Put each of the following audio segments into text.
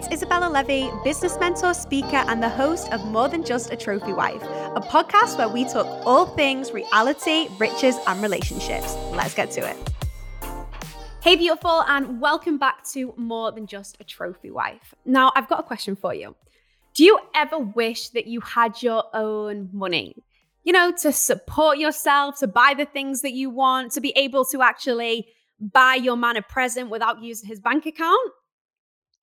it's Izabella Levey, business mentor, speaker, and the host of More Than Just a Trophy Wife, a podcast where we talk all things reality, riches, and relationships. Let's get to it. Hey, beautiful, and welcome back to More Than Just a Trophy Wife. Now, I've got a question for you. Do you ever wish that you had your own money? You know, to support yourself, to buy the things that you want, to be able to actually buy your man a present without using his bank account?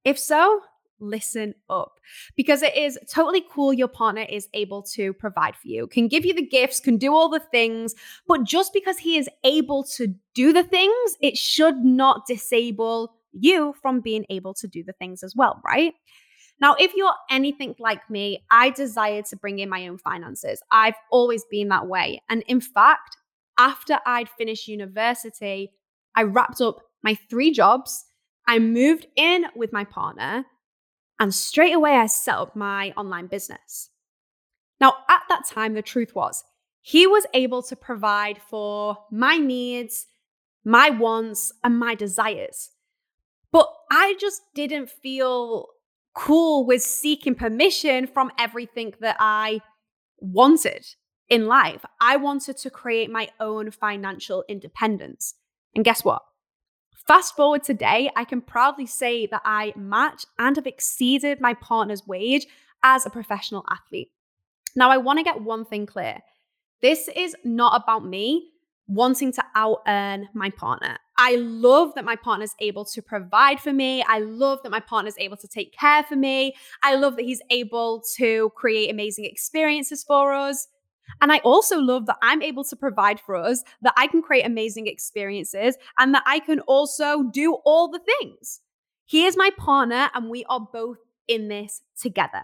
If so, listen up because it is totally cool your partner is able to provide for you, can give you the gifts, can do all the things, but just because he is able to do the things, it should not disable you from being able to do the things as well, right? Now, if you're anything like me, I desire to bring in my own finances. I've always been that way. And in fact, after I'd finished university, I wrapped up my three jobs I moved in with my partner and straight away I set up my online business. Now, at that time, the truth was he was able to provide for my needs, my wants, and my desires. But I just didn't feel cool with seeking permission from everything that I wanted in life. I wanted to create my own financial independence. And guess what? Fast forward today, I can proudly say that I match and have exceeded my partner's wage as a professional athlete. Now, I want to get one thing clear this is not about me wanting to out earn my partner. I love that my partner's able to provide for me. I love that my partner's able to take care for me. I love that he's able to create amazing experiences for us. And I also love that I'm able to provide for us, that I can create amazing experiences, and that I can also do all the things. He is my partner, and we are both in this together.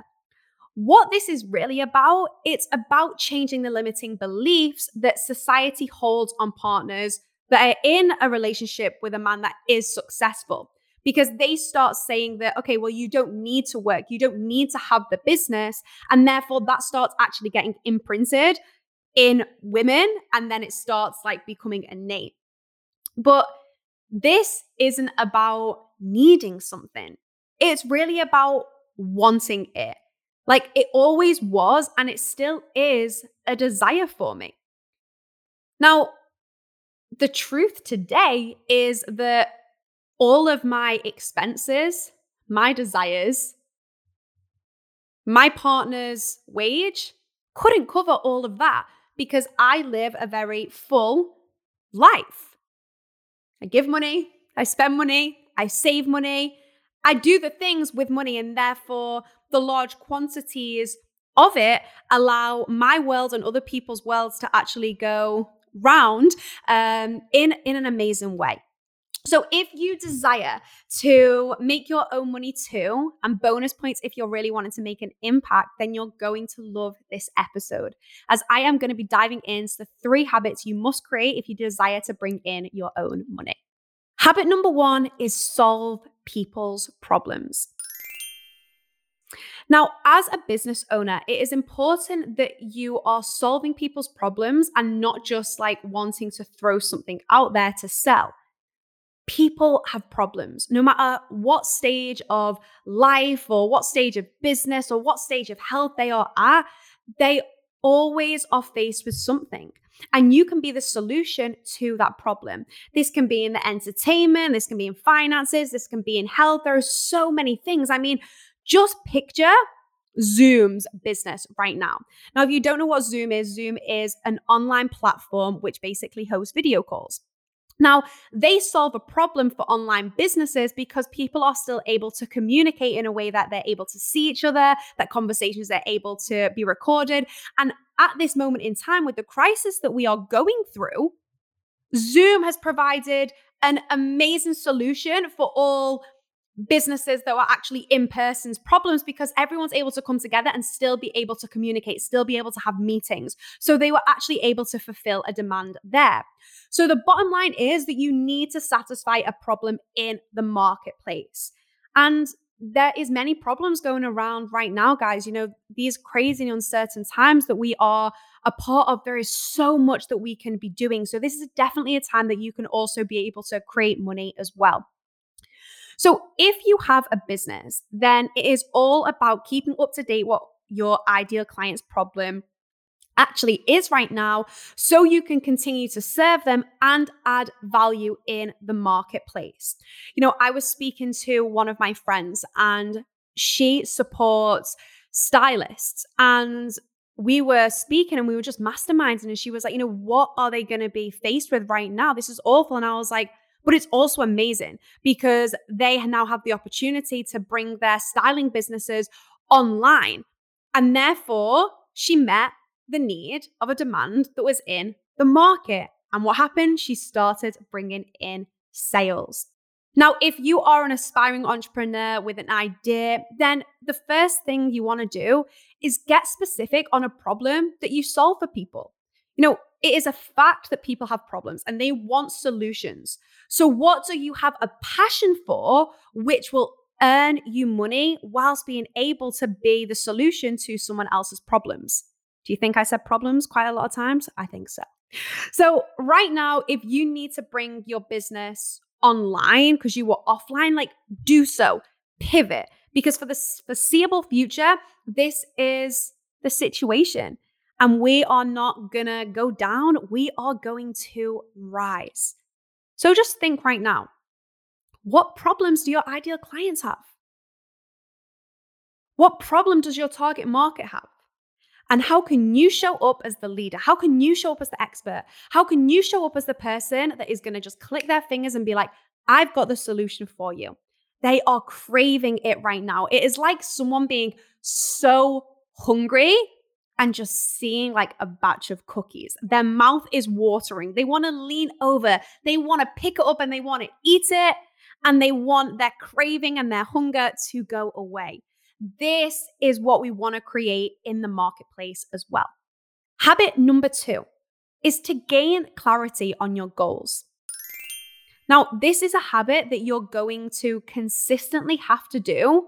What this is really about, it's about changing the limiting beliefs that society holds on partners that are in a relationship with a man that is successful because they start saying that, okay, well, you don't need to work, you don't need to have the business. And therefore, that starts actually getting imprinted in women. And then it starts like becoming innate. But this isn't about needing something, it's really about wanting it. Like it always was, and it still is a desire for me. Now, the truth today is that all of my expenses, my desires, my partner's wage couldn't cover all of that because I live a very full life. I give money, I spend money, I save money, I do the things with money, and therefore the large quantities of it allow my world and other people's worlds to actually go round um, in, in an amazing way. So, if you desire to make your own money too, and bonus points if you're really wanting to make an impact, then you're going to love this episode. As I am going to be diving into the three habits you must create if you desire to bring in your own money. Habit number one is solve people's problems. Now, as a business owner, it is important that you are solving people's problems and not just like wanting to throw something out there to sell people have problems no matter what stage of life or what stage of business or what stage of health they are at they always are faced with something and you can be the solution to that problem. This can be in the entertainment, this can be in finances, this can be in health. There are so many things. I mean, just picture Zoom's business right now. Now, if you don't know what Zoom is, Zoom is an online platform which basically hosts video calls. Now, they solve a problem for online businesses because people are still able to communicate in a way that they're able to see each other, that conversations are able to be recorded. And at this moment in time, with the crisis that we are going through, Zoom has provided an amazing solution for all businesses that were actually in person's problems because everyone's able to come together and still be able to communicate, still be able to have meetings. So they were actually able to fulfill a demand there. So the bottom line is that you need to satisfy a problem in the marketplace. And there is many problems going around right now guys you know these crazy and uncertain times that we are a part of there is so much that we can be doing so this is definitely a time that you can also be able to create money as well So if you have a business, then it is all about keeping up to date what your ideal client's problem actually is right now so you can continue to serve them and add value in the marketplace. You know, I was speaking to one of my friends and she supports stylists and we were speaking and we were just masterminding and she was like, you know, what are they going to be faced with right now? This is awful and I was like, but it's also amazing because they now have the opportunity to bring their styling businesses online. And therefore, she met the need of a demand that was in the market. And what happened? She started bringing in sales. Now, if you are an aspiring entrepreneur with an idea, then the first thing you want to do is get specific on a problem that you solve for people. You know, it is a fact that people have problems and they want solutions. So, what do you have a passion for which will earn you money whilst being able to be the solution to someone else's problems? Do you think I said problems quite a lot of times? I think so. So, right now, if you need to bring your business online because you were offline, like do so, pivot. Because for the foreseeable future, this is the situation. And we are not gonna go down, we are going to rise. So just think right now what problems do your ideal clients have? What problem does your target market have? And how can you show up as the leader? How can you show up as the expert? How can you show up as the person that is going to just click their fingers and be like, I've got the solution for you? They are craving it right now. It is like someone being so hungry and just seeing like a batch of cookies. Their mouth is watering. They want to lean over, they want to pick it up and they want to eat it. And they want their craving and their hunger to go away. This is what we want to create in the marketplace as well. Habit number two is to gain clarity on your goals. Now, this is a habit that you're going to consistently have to do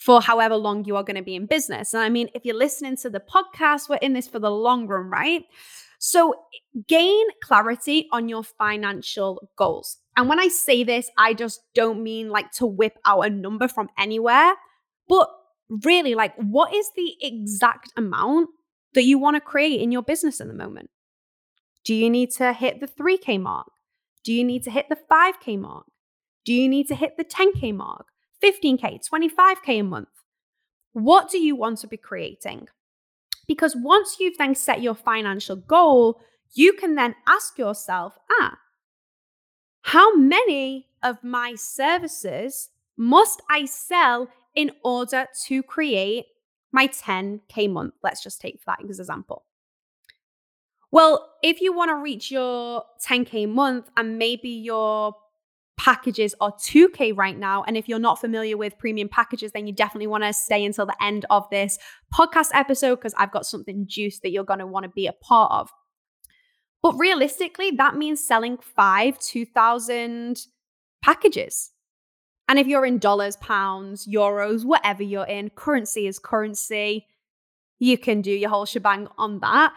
for however long you are going to be in business. And I mean, if you're listening to the podcast, we're in this for the long run, right? So gain clarity on your financial goals. And when I say this, I just don't mean like to whip out a number from anywhere. But really, like, what is the exact amount that you want to create in your business at the moment? Do you need to hit the 3K mark? Do you need to hit the 5K mark? Do you need to hit the 10K mark, 15K, 25K a month? What do you want to be creating? Because once you've then set your financial goal, you can then ask yourself, ah, how many of my services must I sell in order to create my 10K month. Let's just take that as example. Well, if you want to reach your 10K month and maybe your packages are 2K right now, and if you're not familiar with premium packages, then you definitely want to stay until the end of this podcast episode because I've got something juice that you're going to want to be a part of. But realistically, that means selling five 2,000 packages. And if you're in dollars, pounds, euros, whatever you're in, currency is currency. You can do your whole shebang on that.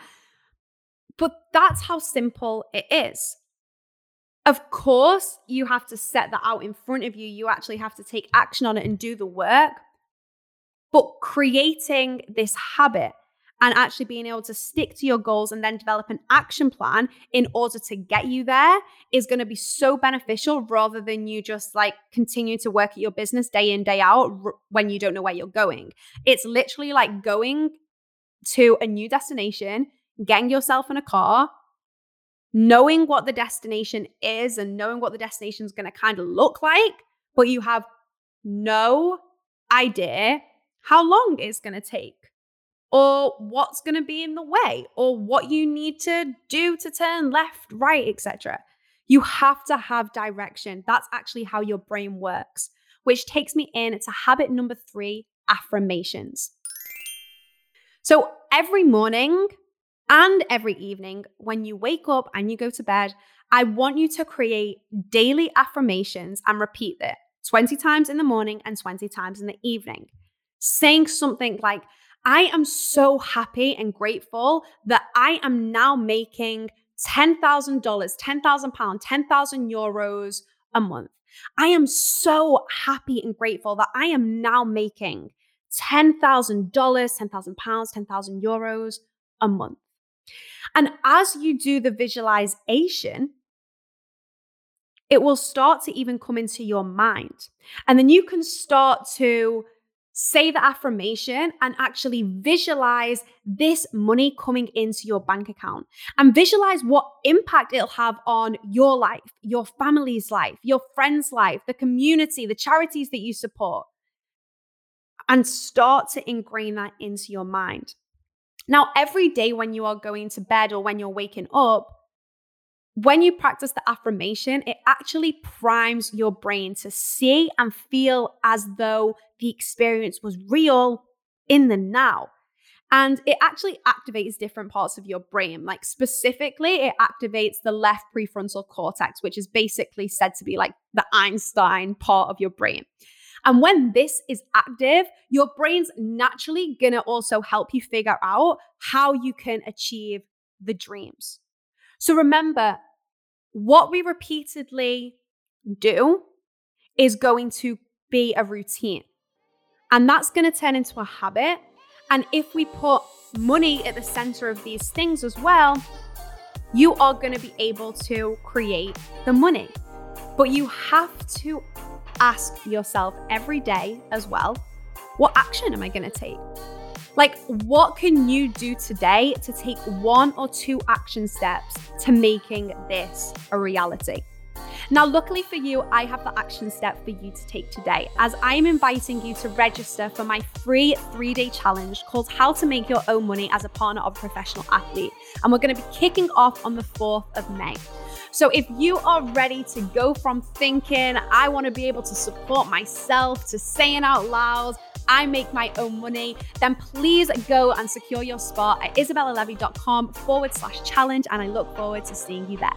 But that's how simple it is. Of course, you have to set that out in front of you. You actually have to take action on it and do the work. But creating this habit and actually being able to stick to your goals and then develop an action plan in order to get you there is going to be so beneficial rather than you just like continue to work at your business day in, day out r- when you don't know where you're going. It's literally like going to a new destination, getting yourself in a car, knowing what the destination is and knowing what the destination is going to kind of look like, but you have no idea how long it's going to take or what's going to be in the way or what you need to do to turn left, right, etc. You have to have direction. That's actually how your brain works, which takes me in to habit number 3, affirmations. So every morning and every evening when you wake up and you go to bed, I want you to create daily affirmations and repeat it 20 times in the morning and 20 times in the evening. Saying something like, I am so happy and grateful that I am now making $10,000, 10,000 pounds, 10,000 euros a month. I am so happy and grateful that I am now making $10,000, 10,000 pounds, 10,000 euros a month. And as you do the visualization, it will start to even come into your mind. And then you can start to say the affirmation and actually visualize this money coming into your bank account and visualize what impact it'll have on your life, your family's life, your friend's life, the community, the charities that you support, and start to ingrain that into your mind. Now, every day when you are going to bed or when you're waking up, when you practice the affirmation, it actually primes your brain to see and feel as though the experience was real in the now. And it actually activates different parts of your brain. Like specifically, it activates the left prefrontal cortex, which is basically said to be like the Einstein part of your brain. And when this is active, your brain's naturally gonna also help you figure out how you can achieve the dreams. So remember, what we repeatedly do is going to be a routine. And that's going to turn into a habit. And if we put money at the center of these things as well, you are going to be able to create the money. But you have to ask yourself every day as well what action am I going to take? Like, what can you do today to take one or two action steps to making this a reality? Now, luckily for you, I have the action step for you to take today, as I am inviting you to register for my free three day challenge called How to Make Your Own Money as a Partner of a Professional Athlete. And we're going to be kicking off on the 4th of May. So if you are ready to go from thinking, I want to be able to support myself, to saying out loud, I make my own money, then please go and secure your spot at izabellalevey.com forward slash challenge. And I look forward to seeing you there.